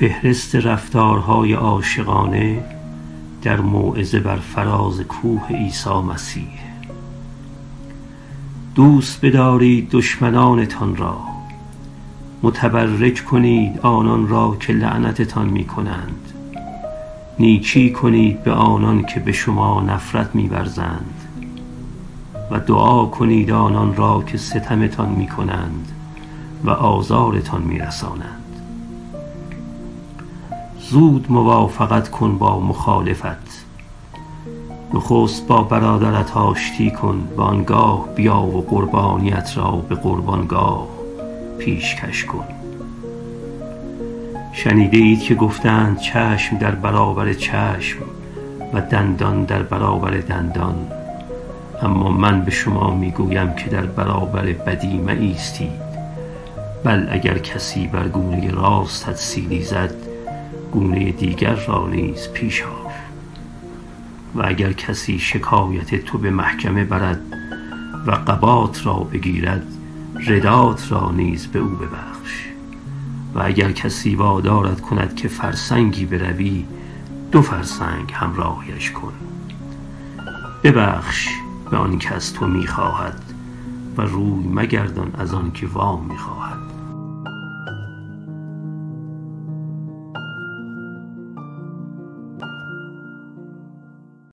فهرست رفتارهای عاشقانه در موعظه بر فراز کوه عیسی مسیح. دوست بدارید دشمنانتان را. متبرک کنید آنان را که لعنتتان می کنند نیکی کنید به آنان که به شما نفرت می ورزند و دعا کنید آنان را که ستمتان می کنند و آزارتان می رسانند زود موافقت کن با مخالفت. نخست با برادرت آشتی کن و بیا و قربانیت را به قربانگاه پیشکش کن. شنیده اید که گفتند چشم در برابر چشم و دندان در برابر دندان. اما من به شما می گویم که در برابر بدی مایستید. بل اگر کسی بر گونه راستت سیلی زد گونه دیگر را نیز پیش آر. و اگر کسی شکایت تو به محکمه برد و قبات را بگیرد ردات را نیز به او ببخش. و اگر کسی وادارت کند که فرسنگی بروی دو فرسنگ همراهیش کن. ببخش به آن از تو می خواهد و روی مگردان از آن که وام می خواهد